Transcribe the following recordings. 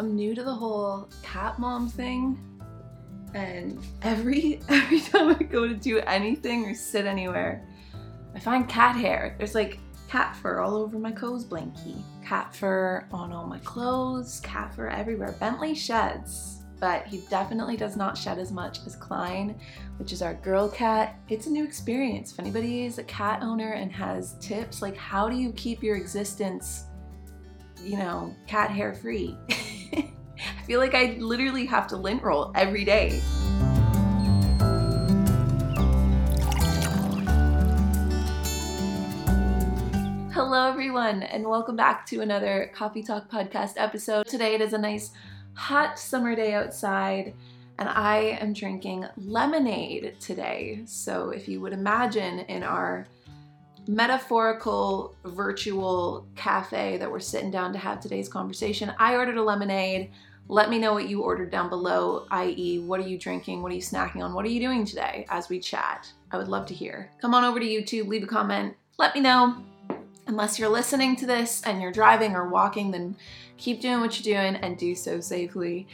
I'm new to the whole cat mom thing. And every every time I go to do anything or sit anywhere, I find cat hair. There's like cat fur all over my Koze blankie, cat fur on all my clothes, cat fur everywhere. Bentley sheds, but he definitely does not shed as much as Klein, which is our girl cat. It's a new experience. If anybody is a cat owner and has tips, like how do you keep your existence, you know, cat hair free? I feel like I literally have to lint roll every day. Hello, everyone, and welcome back to another Coffee Talk podcast episode. Today it is a nice hot summer day outside, and I am drinking lemonade today. So, if you would imagine in our metaphorical virtual cafe that we're sitting down to have today's conversation, I ordered a lemonade. Let me know what you ordered down below, i.e., what are you drinking? What are you snacking on? What are you doing today as we chat? I would love to hear. Come on over to YouTube, leave a comment, let me know. Unless you're listening to this and you're driving or walking, then keep doing what you're doing and do so safely.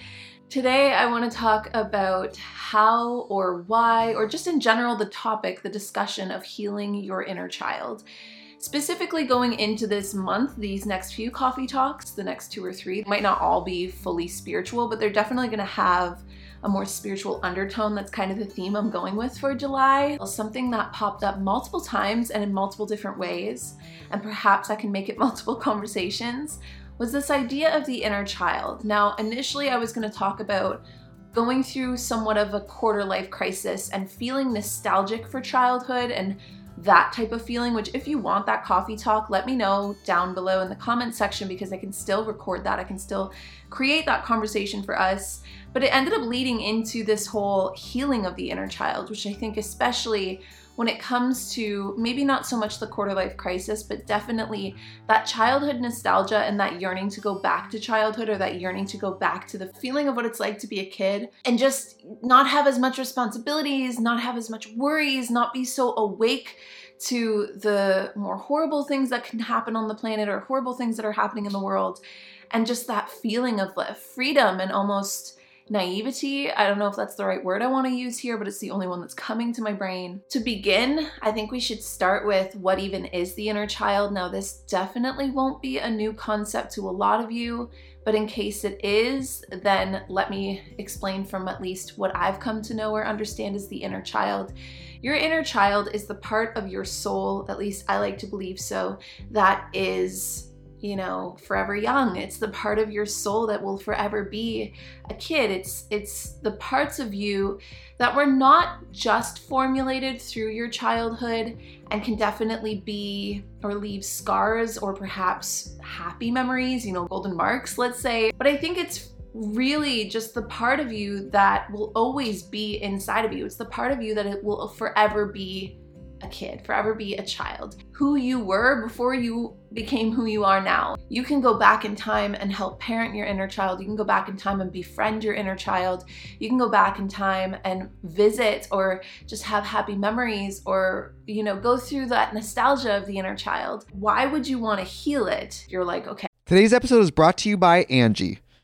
Today, I want to talk about how or why, or just in general, the topic, the discussion of healing your inner child. Specifically, going into this month, these next few coffee talks, the next two or three, might not all be fully spiritual, but they're definitely going to have a more spiritual undertone. That's kind of the theme I'm going with for July. Something that popped up multiple times and in multiple different ways, and perhaps I can make it multiple conversations, was this idea of the inner child. Now, initially, I was going to talk about going through somewhat of a quarter life crisis and feeling nostalgic for childhood and that type of feeling, which if you want that coffee talk, let me know down below in the comment section because I can still record that. I can still create that conversation for us. But it ended up leading into this whole healing of the inner child, which I think, especially when it comes to maybe not so much the quarter life crisis, but definitely that childhood nostalgia and that yearning to go back to childhood or that yearning to go back to the feeling of what it's like to be a kid and just not have as much responsibilities, not have as much worries, not be so awake to the more horrible things that can happen on the planet or horrible things that are happening in the world. And just that feeling of freedom and almost naivety. I don't know if that's the right word I want to use here, but it's the only one that's coming to my brain. To begin, I think we should start with what even is the inner child. Now, this definitely won't be a new concept to a lot of you, but in case it is, then let me explain from at least what I've come to know or understand as the inner child. Your inner child is the part of your soul, at least I like to believe so, that is you know forever young. It's the part of your soul that will forever be a kid. It's it's the parts of you that were not just formulated through your childhood and can definitely be or leave scars or perhaps happy memories you know golden marks let's say. But i think it's really just the part of you that will always be inside of you. It's the part of you that it will forever be a kid, forever be a child. Who you were before you became who you are now. You can go back in time and help parent your inner child. You can go back in time and befriend your inner child. You can go back in time and visit or just have happy memories or, you know, go through that nostalgia of the inner child. Why would you want to heal it? You're like, okay. Today's episode is brought to you by Angi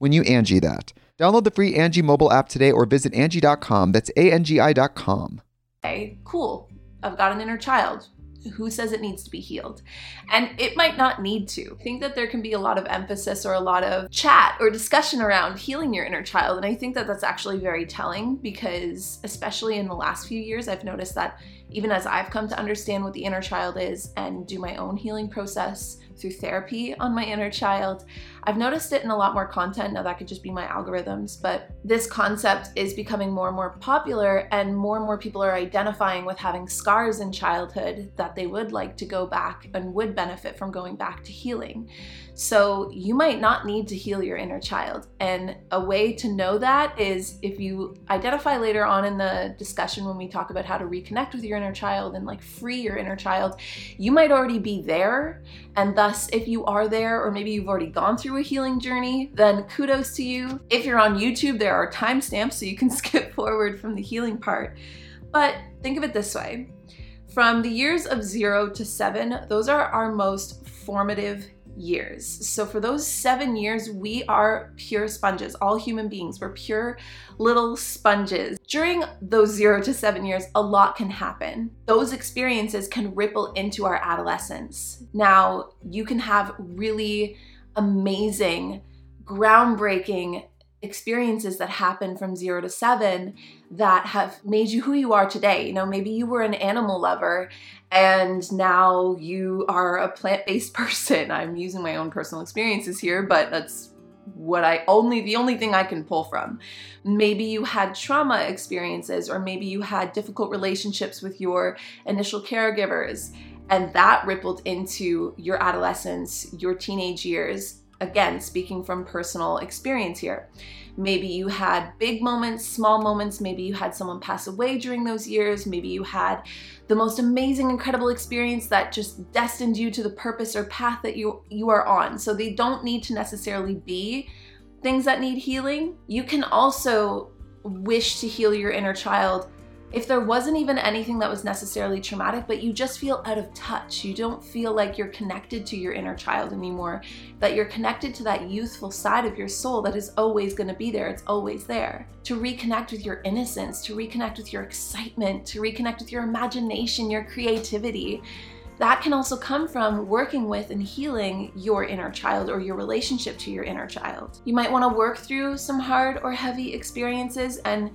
when you Angi that. Download the free Angi mobile app today or visit Angi.com. That's A-N-G-I dot com. Okay, cool. I've got an inner child. Who says it needs to be healed? And it might not need to. I think that there can be a lot of emphasis or a lot of chat or discussion around healing your inner child. And I think that that's actually very telling because, especially in the last few years, I've noticed that even as I've come to understand what the inner child is and do my own healing process through therapy on my inner child, I've noticed it in a lot more content. Now, that could just be my algorithms, but this concept is becoming more and more popular, and more and more people are identifying with having scars in childhood that they would like to go back and would benefit from going back to healing. So, you might not need to heal your inner child. And a way to know that is if you identify later on in the discussion when we talk about how to reconnect with your inner child and like free your inner child, you might already be there. And thus, if you are there, or maybe you've already gone through a healing journey, then kudos to you. If you're on YouTube, there are timestamps so you can skip forward from the healing part. But think of it this way from the years of zero to seven, those are our most formative years. So, for those seven years, we are pure sponges. All human beings, we're pure little sponges. During those zero to seven years, a lot can happen. Those experiences can ripple into our adolescence. Now, you can have really amazing, groundbreaking experiences that happen from zero to seven that have made you who you are today. You know, maybe you were an animal lover and now you are a plant based person. I'm using my own personal experiences here, but that's what I only, the only thing I can pull from. Maybe you had trauma experiences, or maybe you had difficult relationships with your initial caregivers, and that rippled into your adolescence, your teenage years, again, speaking from personal experience here. Maybe you had big moments, small moments, maybe you had someone pass away during those years, maybe you had the most amazing, incredible experience that just destined you to the purpose or path that you, you are on. So they don't need to necessarily be things that need healing. You can also wish to heal your inner child if there wasn't even anything that was necessarily traumatic, but you just feel out of touch, you don't feel like you're connected to your inner child anymore, that you're connected to that youthful side of your soul that is always going to be there, it's always there. To reconnect with your innocence, to reconnect with your excitement, to reconnect with your imagination, your creativity. That can also come from working with and healing your inner child or your relationship to your inner child. You might want to work through some hard or heavy experiences and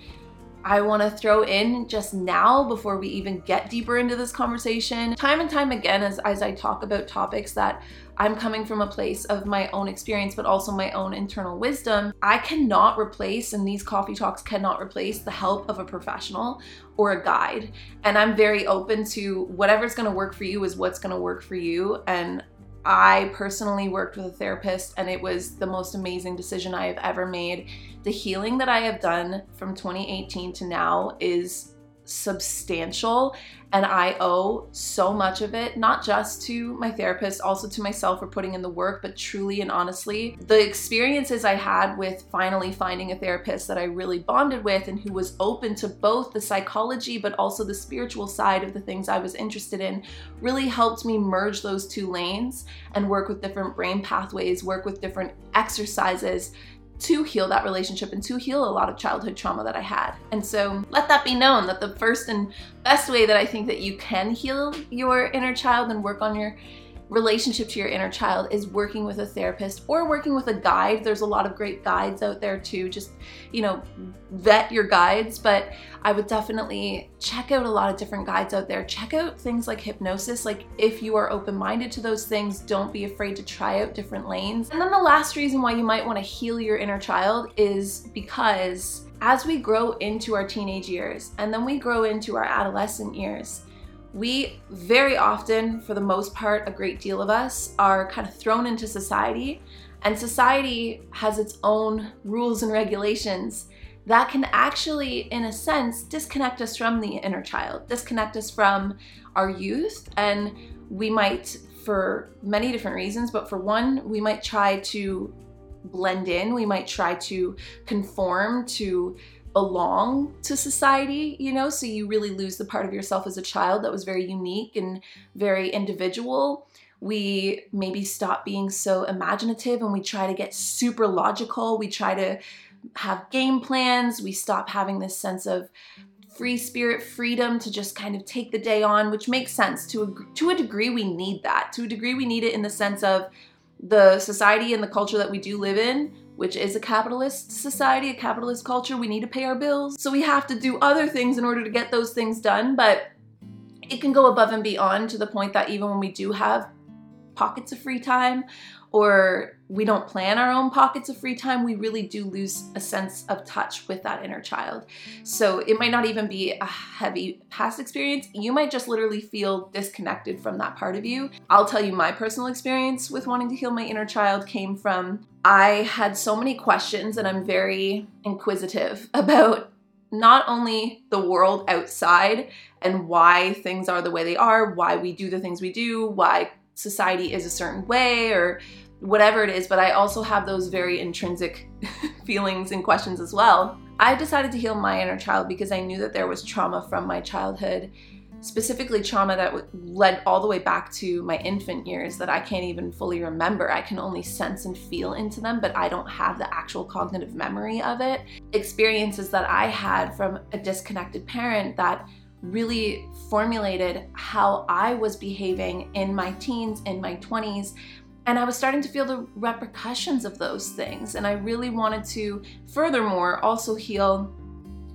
I want to throw in just now before we even get deeper into this conversation. Time and time again, as, as I talk about topics that I'm coming from a place of my own experience, but also my own internal wisdom. I cannot replace, and these coffee talks cannot replace the help of a professional or a guide. And I'm very open to whatever's going to work for you is what's going to work for you. And I personally worked with a therapist, and it was the most amazing decision I have ever made. The healing that I have done from 2018 to now is substantial and I owe so much of it, not just to my therapist, also to myself for putting in the work, but truly and honestly, the experiences I had with finally finding a therapist that I really bonded with and who was open to both the psychology but also the spiritual side of the things I was interested in really helped me merge those two lanes and work with different brain pathways, work with different exercises to heal that relationship and to heal a lot of childhood trauma that I had. And so let that be known that the first and best way that I think that you can heal your inner child and work on your relationship to your inner child is working with a therapist or working with a guide. There's a lot of great guides out there too. Just, you know, vet your guides, but I would definitely check out a lot of different guides out there. Check out things like hypnosis. Like, if you are open minded to those things, don't be afraid to try out different lanes. And then the last reason why you might want to heal your inner child is because as we grow into our teenage years and then we grow into our adolescent years, we very often, for the most part, a great deal of us are kind of thrown into society, and society has its own rules and regulations that can actually, in a sense, disconnect us from the inner child, disconnect us from our youth, and we might, for many different reasons, but for one, we might try to blend in, we might try to conform to belong to society, you know, so you really lose the part of yourself as a child that was very unique and very individual. We maybe stop being so imaginative and we try to get super logical. We try to have game plans. We stop having this sense of free spirit freedom to just kind of take the day on, which makes sense to a, to a degree. We need that. To a degree, we need it in the sense of the society and the culture that we do live in which is a capitalist society, a capitalist culture. We need to pay our bills. So we have to do other things in order to get those things done. But it can go above and beyond to the point that even when we do have pockets of free time or we don't plan our own pockets of free time, we really do lose a sense of touch with that inner child. So it might not even be a heavy past experience. You might just literally feel disconnected from that part of you. I'll tell you my personal experience with wanting to heal my inner child came from I had so many questions and I'm very inquisitive about not only the world outside and why things are the way they are, why we do the things we do, why society is a certain way or whatever it is, but I also have those very intrinsic feelings and questions as well. I decided to heal my inner child because I knew that there was trauma from my childhood, specifically trauma that led all the way back to my infant years that I can't even fully remember. I can only sense and feel into them, but I don't have the actual cognitive memory of it. Experiences that I had from a disconnected parent that really formulated how I was behaving in my teens, in my 20s. And I was starting to feel the repercussions of those things. And I really wanted to, furthermore, also heal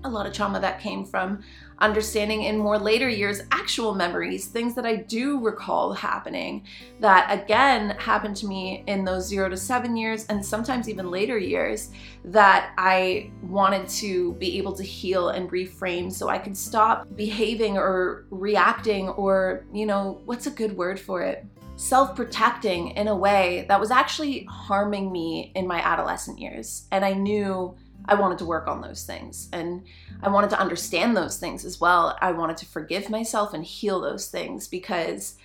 a lot of trauma that came from understanding in more later years actual memories, things that I do recall happening that again happened to me in those zero to seven years and sometimes even later years that I wanted to be able to heal and reframe so I could stop behaving or reacting or, you know, what's a good word for it? Self protecting in a way that was actually harming me in my adolescent years. And I knew I wanted to work on those things and I wanted to understand those things as well. I wanted to forgive myself and heal those things because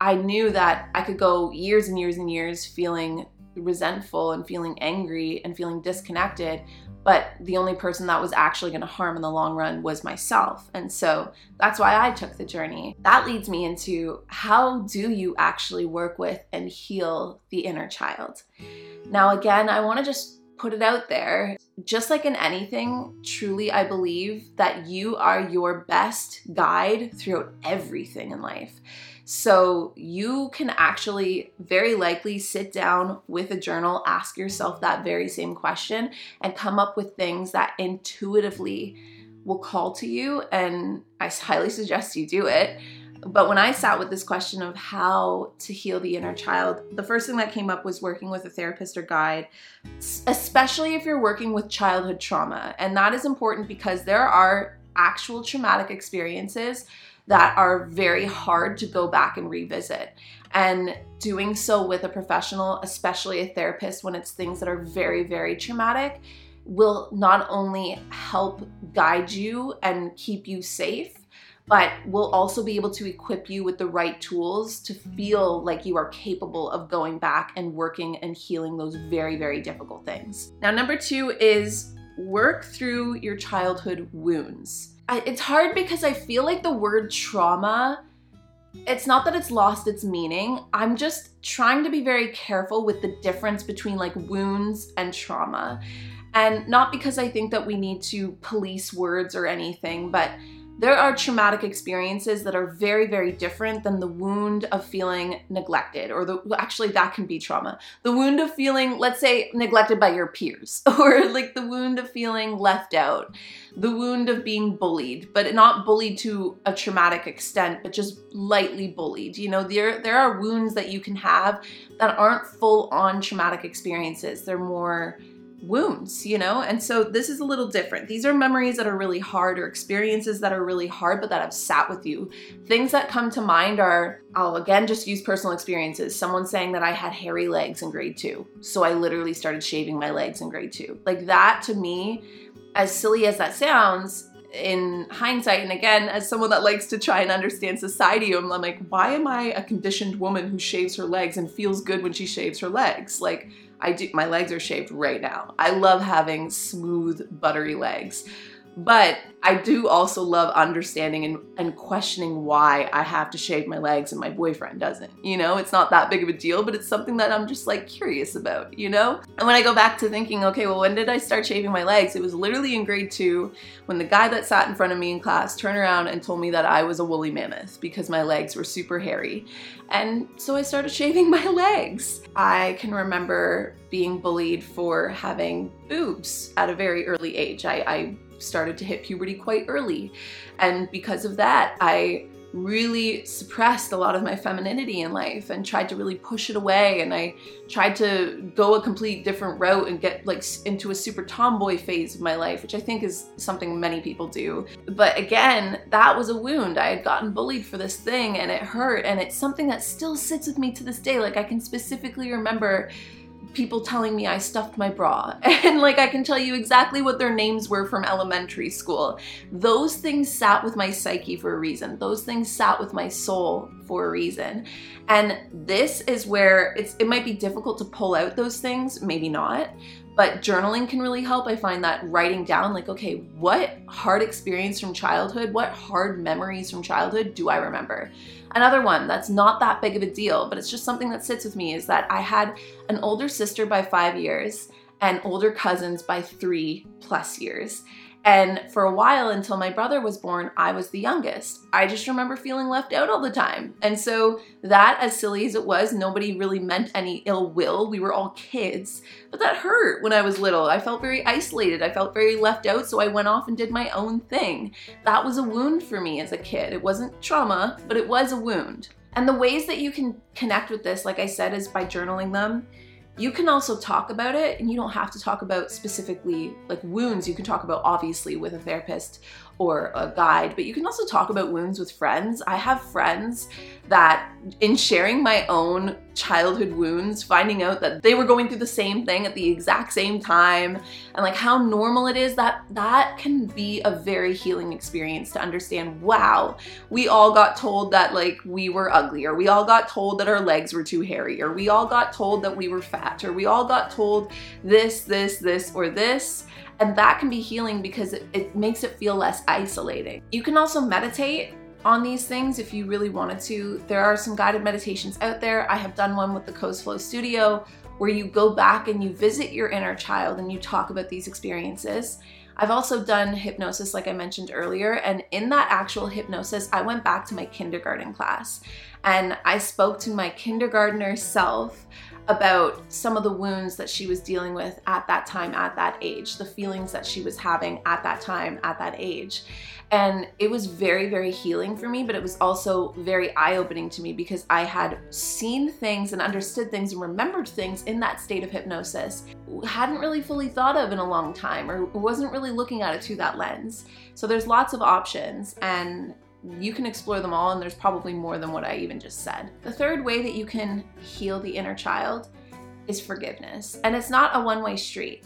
I knew that I could go years and years and years feeling resentful and feeling angry and feeling disconnected, but the only person that was actually going to harm in the long run was myself. And so that's why I took the journey. That leads me into how do you actually work with and heal the inner child? Now, again, I want to just put it out there. Just like in anything, truly, I believe that you are your best guide throughout everything in life. So you can actually very likely sit down with a journal, ask yourself that very same question, and come up with things that intuitively will call to you. And I highly suggest you do it. But when I sat with this question of how to heal the inner child, the first thing that came up was working with a therapist or guide, especially if you're working with childhood trauma. And that is important because there are actual traumatic experiences that are very hard to go back and revisit. And doing so with a professional, especially a therapist, when it's things that are very, very traumatic, will not only help guide you and keep you safe but will also be able to equip you with the right tools to feel like you are capable of going back and working and healing those very, very difficult things. Now, number two is work through your childhood wounds. It's hard because I feel like the word trauma it's not that it's lost its meaning. I'm just trying to be very careful with the difference between like wounds and trauma. And not because I think that we need to police words or anything, but there are traumatic experiences that are very, very different than the wound of feeling neglected, or the actually, that can be trauma. The wound of feeling, let's say, neglected by your peers, or like the wound of feeling left out, the wound of being bullied, but not bullied to a traumatic extent, but just lightly bullied. You know, there, there are wounds that you can have that aren't full on traumatic experiences, they're more wounds, you know? And so this is a little different. These are memories that are really hard or experiences that are really hard, but that have sat with you. Things that come to mind are I'll again just use personal experiences. Someone saying that I had hairy legs in grade two. So I literally started shaving my legs in grade two. Like that to me, as silly as that sounds, in hindsight, and again, as someone that likes to try and understand society, I'm like, why am I a conditioned woman who shaves her legs and feels good when she shaves her legs? Like, I do, my legs are shaved right now. I love having smooth, buttery legs. But I do also love understanding and, and questioning why I have to shave my legs and my boyfriend doesn't. You know, it's not that big of a deal, but it's something that I'm just like curious about, you know? And when I go back to thinking, okay, well, when did I start shaving my legs? It was literally in grade two when the guy that sat in front of me in class turned around and told me that I was a woolly mammoth because my legs were super hairy. And so I started shaving my legs. I can remember being bullied for having boobs at a very early age. I, I started to hit puberty quite early. And because of that, I really suppressed a lot of my femininity in life and tried to really push it away. And I tried to go a complete different route and get like into a super tomboy phase of my life which I think is something many people do. But again that was a wound. I had gotten bullied for this thing and it hurt. And it's something that still sits with me to this day. Like I can specifically remember people telling me I stuffed my bra. And like I can tell you exactly what their names were from elementary school. Those things sat with my psyche for a reason. Those things sat with my soul for a reason. And this is where it's it might be difficult to pull out those things, maybe not, but journaling can really help. I find that writing down, like, okay, what hard experience from childhood, what hard memories from childhood do I remember? Another one that's not that big of a deal, but it's just something that sits with me is that I had an older sister by five years and older cousins by three plus years. And for a while until my brother was born, I was the youngest. I just remember feeling left out all the time. And so, that, as silly as it was, nobody really meant any ill will. We were all kids. But that hurt when I was little. I felt very isolated. I felt very left out. So, I went off and did my own thing. That was a wound for me as a kid. It wasn't trauma, but it was a wound. And the ways that you can connect with this, like I said, is by journaling them you can also talk about it and you don't have to talk about specifically like wounds. You can talk about obviously with a therapist or a guide, but you can also talk about wounds with friends. I have friends that, in sharing my own childhood wounds, finding out that they were going through the same thing at the exact same time, and like how normal it is, that that can be a very healing experience to understand. Wow, we all got told that like we were ugly, or we all got told that our legs were too hairy, or we all got told that we were fat, or we all got told this, this, this, or this and that can be healing because it, it makes it feel less isolating. You can also meditate on these things if you really wanted to. There are some guided meditations out there. I have done one with the Koze Flow Studio where you go back and you visit your inner child and you talk about these experiences. I've also done hypnosis, like I mentioned earlier, and in that actual hypnosis, I went back to my kindergarten class and I spoke to my kindergartner self about some of the wounds that she was dealing with at that time, at that age, the feelings that she was having at that time, at that age. And it was very, very healing for me, but it was also very eye opening to me because I had seen things and understood things and remembered things in that state of hypnosis, hadn't really fully thought of in a long time or wasn't really looking at it through that lens. So there's lots of options. And you can explore them all, and there's probably more than what I even just said. The third way that you can heal the inner child is forgiveness. And it's not a one way street.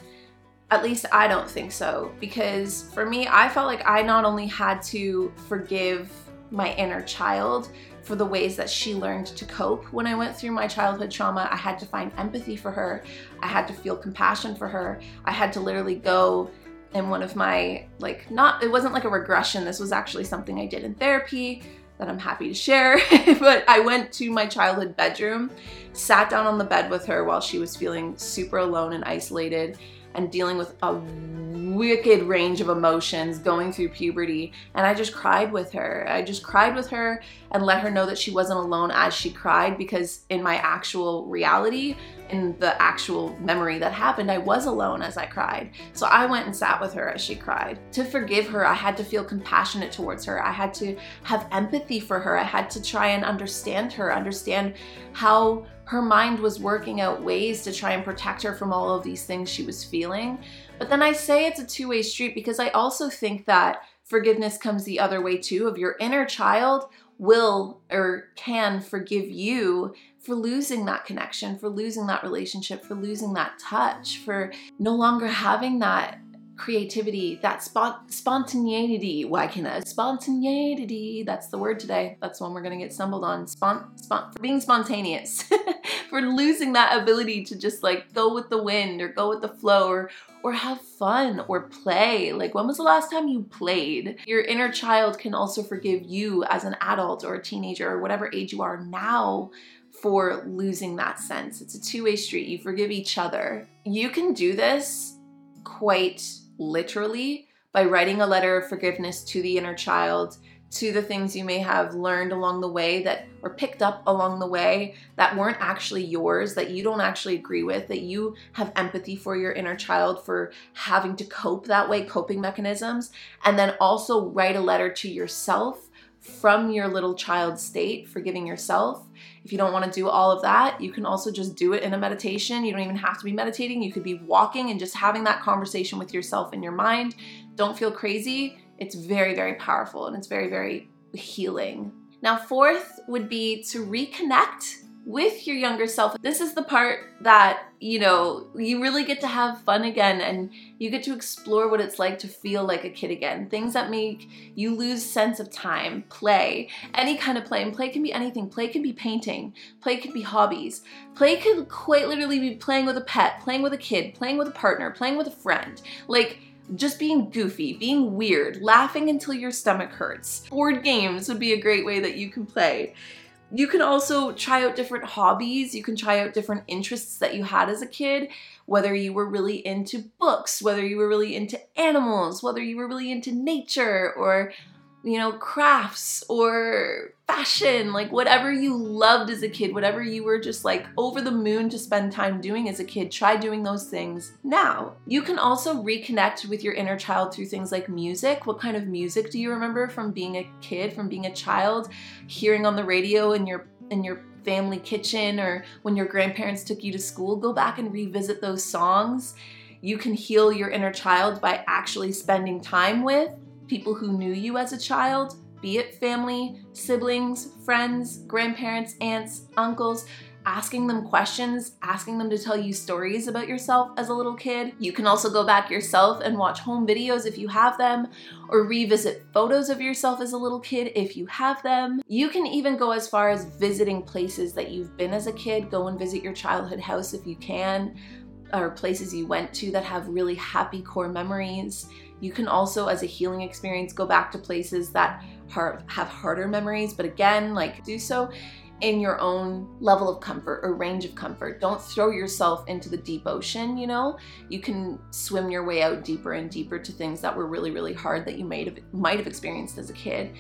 At least I don't think so. Because for me, I felt like I not only had to forgive my inner child for the ways that she learned to cope when I went through my childhood trauma, I had to find empathy for her. I had to feel compassion for her. I had to literally go in one of my like not it wasn't like a regression this was actually something i did in therapy that i'm happy to share but i went to my childhood bedroom sat down on the bed with her while she was feeling super alone and isolated and dealing with a wicked range of emotions going through puberty. And I just cried with her. I just cried with her and let her know that she wasn't alone as she cried because in my actual reality, in the actual memory that happened, I was alone as I cried. So I went and sat with her as she cried. To forgive her, I had to feel compassionate towards her. I had to have empathy for her. I had to try and understand her, understand how her mind was working out ways to try and protect her from all of these things she was feeling. But then I say it's a two way street because I also think that forgiveness comes the other way too of your inner child will or can forgive you for losing that connection, for losing that relationship, for losing that touch, for no longer having that creativity, that spot spontaneity. I spontaneity? That's the word today. That's one we're gonna get stumbled on. Spont, for being spontaneous, for losing that ability to just like go with the wind or go with the flow or or have fun or play. Like when was the last time you played? Your inner child can also forgive you as an adult or a teenager or whatever age you are now for losing that sense. It's a two-way street. You forgive each other. You can do this quite literally by writing a letter of forgiveness to the inner child, to the things you may have learned along the way that or picked up along the way that weren't actually yours, that you don't actually agree with, that you have empathy for your inner child for having to cope that way, coping mechanisms, and then also write a letter to yourself from your little child state, forgiving yourself. If you don't want to do all of that, you can also just do it in a meditation. You don't even have to be meditating. You could be walking and just having that conversation with yourself in your mind. Don't feel crazy. It's very, very powerful and it's very, very healing. Now, fourth would be to reconnect with your younger self. This is the part that, you know, you really get to have fun again and you get to explore what it's like to feel like a kid again. Things that make you lose sense of time, play, any kind of play. And play can be anything. Play can be painting. Play can be hobbies. Play could quite literally be playing with a pet, playing with a kid, playing with a partner, playing with a friend. Like, just being goofy, being weird, laughing until your stomach hurts. Board games would be a great way that you can play. You can also try out different hobbies. You can try out different interests that you had as a kid, whether you were really into books, whether you were really into animals, whether you were really into nature or you know, crafts or fashion, like whatever you loved as a kid, whatever you were just like over the moon to spend time doing as a kid, try doing those things now. You can also reconnect with your inner child through things like music. What kind of music do you remember from being a kid, from being a child, hearing on the radio in your in your family kitchen or when your grandparents took you to school? Go back and revisit those songs. You can heal your inner child by actually spending time with people who knew you as a child, be it family, siblings, friends, grandparents, aunts, uncles, asking them questions, asking them to tell you stories about yourself as a little kid. You can also go back yourself and watch home videos if you have them, or revisit photos of yourself as a little kid if you have them. You can even go as far as visiting places that you've been as a kid. Go and visit your childhood house if you can, or places you went to that have really happy core memories. You can also, as a healing experience, go back to places that have harder memories, but again, like do so in your own level of comfort or range of comfort. Don't throw yourself into the deep ocean, you know? You can swim your way out deeper and deeper to things that were really, really hard that you might have might have experienced as a kid.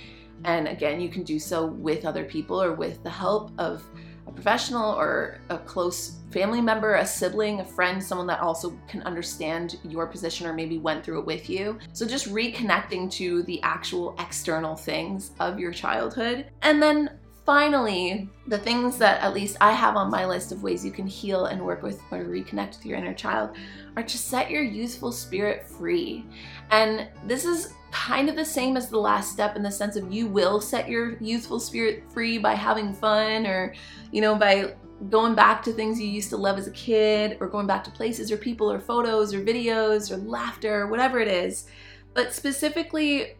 And again, you can do so with other people or with the help of professional or a close family member, a sibling, a friend, someone that also can understand your position or maybe went through it with you. So just reconnecting to the actual external things of your childhood. And then finally, the things that at least I have on my list of ways you can heal and work with or reconnect with your inner child are to set your youthful spirit free. And this is kind of the same as the last step in the sense of you will set your youthful spirit free by having fun or, you know, by going back to things you used to love as a kid or going back to places or people or photos or videos or laughter or whatever it is. But specifically,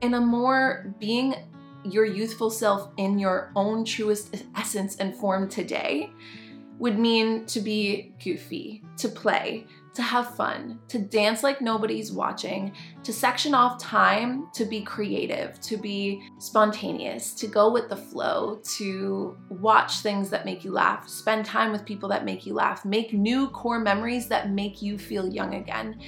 in a more being your youthful self in your own truest essence and form today would mean to be goofy, to play, to have fun, to dance like nobody's watching, to section off time, to be creative, to be spontaneous, to go with the flow, to watch things that make you laugh, spend time with people that make you laugh, make new core memories that make you feel young again.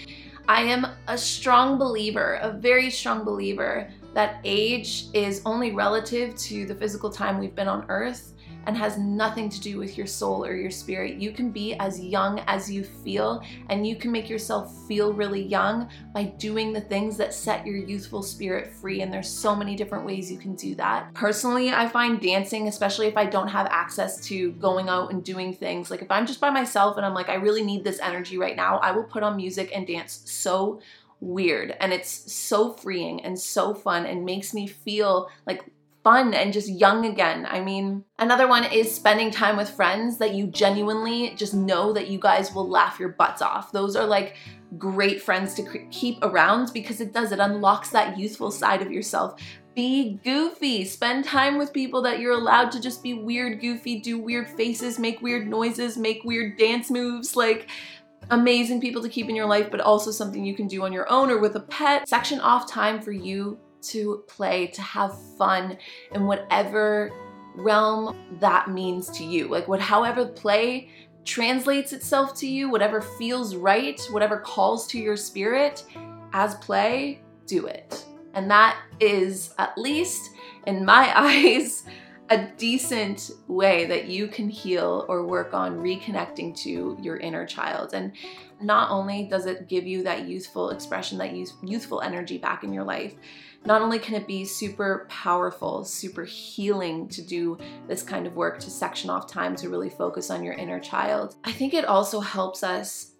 I am a strong believer, a very strong believer, that age is only relative to the physical time we've been on earth and has nothing to do with your soul or your spirit. You can be as young as you feel, and you can make yourself feel really young by doing the things that set your youthful spirit free. And there's so many different ways you can do that. Personally, I find dancing, especially if I don't have access to going out and doing things, like if I'm just by myself and I'm like, I really need this energy right now, I will put on music and dance so weird and it's so freeing and so fun and makes me feel like fun and just young again. I mean, another one is spending time with friends that you genuinely just know that you guys will laugh your butts off. Those are like great friends to keep around because it does, it unlocks that youthful side of yourself. Be goofy. Spend time with people that you're allowed to just be weird, goofy, do weird faces, make weird noises, make weird dance moves. Like, amazing people to keep in your life, but also something you can do on your own or with a pet. Section off time for you to play, to have fun in whatever realm that means to you. Like what however play translates itself to you, whatever feels right, whatever calls to your spirit as play, do it. And that is at least in my eyes a decent way that you can heal or work on reconnecting to your inner child. And not only does it give you that youthful expression, that youthful energy back in your life, not only can it be super powerful, super healing to do this kind of work, to section off time to really focus on your inner child, I think it also helps us.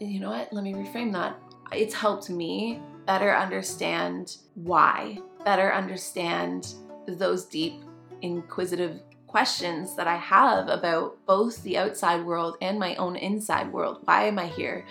You know what? Let me reframe that. It's helped me better understand why, better understand those deep inquisitive questions that I have about both the outside world and my own inside world. Why am I here?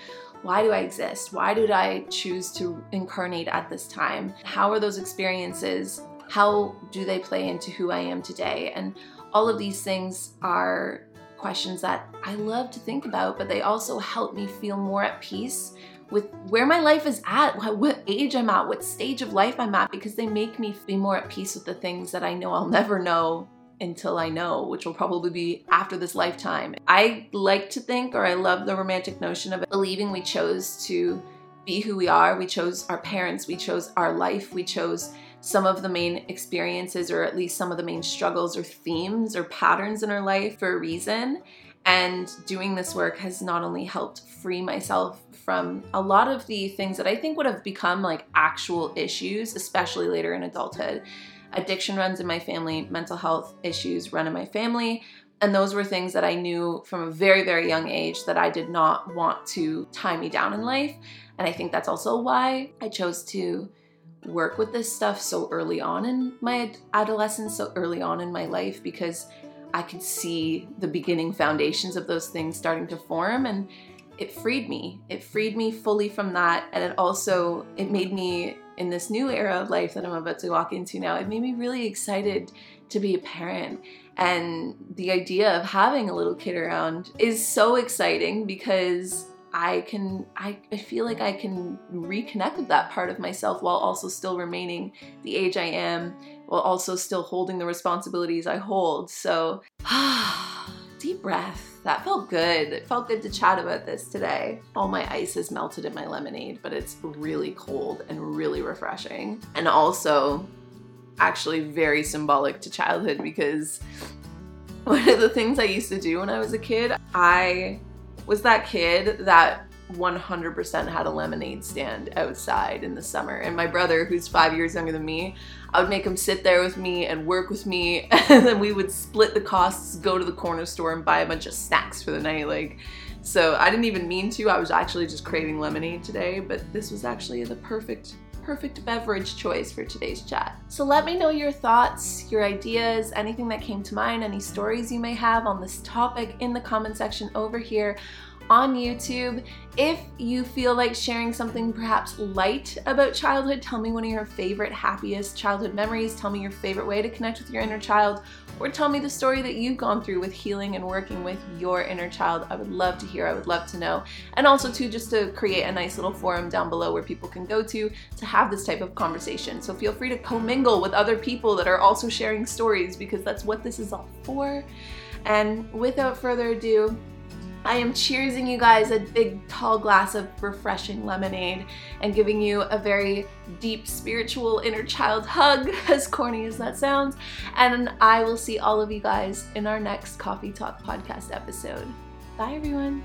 Why do I exist? Why did I choose to incarnate at this time? How are those experiences? How do they play into who I am today? And all of these things are questions that I love to think about, but they also help me feel more at peace with where my life is at, what age I'm at, what stage of life I'm at, because they make me be more at peace with the things that I know I'll never know until I know, which will probably be after this lifetime. I like to think, or I love the romantic notion of believing we chose to be who we are. We chose our parents, we chose our life, we chose some of the main experiences, or at least some of the main struggles, or themes, or patterns in our life for a reason. And doing this work has not only helped free myself from a lot of the things that I think would have become like actual issues, especially later in adulthood. Addiction runs in my family, mental health issues run in my family. And those were things that I knew from a very, very young age that I did not want to tie me down in life. And I think that's also why I chose to work with this stuff so early on in my adolescence, so early on in my life, because I could see the beginning foundations of those things starting to form. And it freed me. It freed me fully from that. And it also, it made me in this new era of life that I'm about to walk into now, it made me really excited to be a parent. And the idea of having a little kid around is so exciting because I can I, I feel like I can reconnect with that part of myself while also still remaining the age I am, while also still holding the responsibilities I hold. So deep breath. That felt good. It felt good to chat about this today. All my ice is melted in my lemonade, but it's really cold and really refreshing. And also, actually, very symbolic to childhood because one of the things I used to do when I was a kid, I was that kid that 100% had a lemonade stand outside in the summer. And my brother, who's five years younger than me, I would make him sit there with me and work with me. And then we would split the costs, go to the corner store and buy a bunch of snacks for the night. Like, so I didn't even mean to. I was actually just craving lemonade today, but this was actually the perfect perfect beverage choice for today's chat. So let me know your thoughts, your ideas, anything that came to mind, any stories you may have on this topic in the comment section over here on YouTube. If you feel like sharing something perhaps light about childhood, tell me one of your favorite, happiest childhood memories. Tell me your favorite way to connect with your inner child, or tell me the story that you've gone through with healing and working with your inner child. I would love to hear, I would love to know. And also, too, just to create a nice little forum down below where people can go to to have this type of conversation. So feel free to commingle with other people that are also sharing stories because that's what this is all for. And without further ado, I am cheersing you guys a big tall glass of refreshing lemonade and giving you a very deep spiritual inner child hug, as corny as that sounds. And I will see all of you guys in our next Coffee Talk podcast episode. Bye, everyone.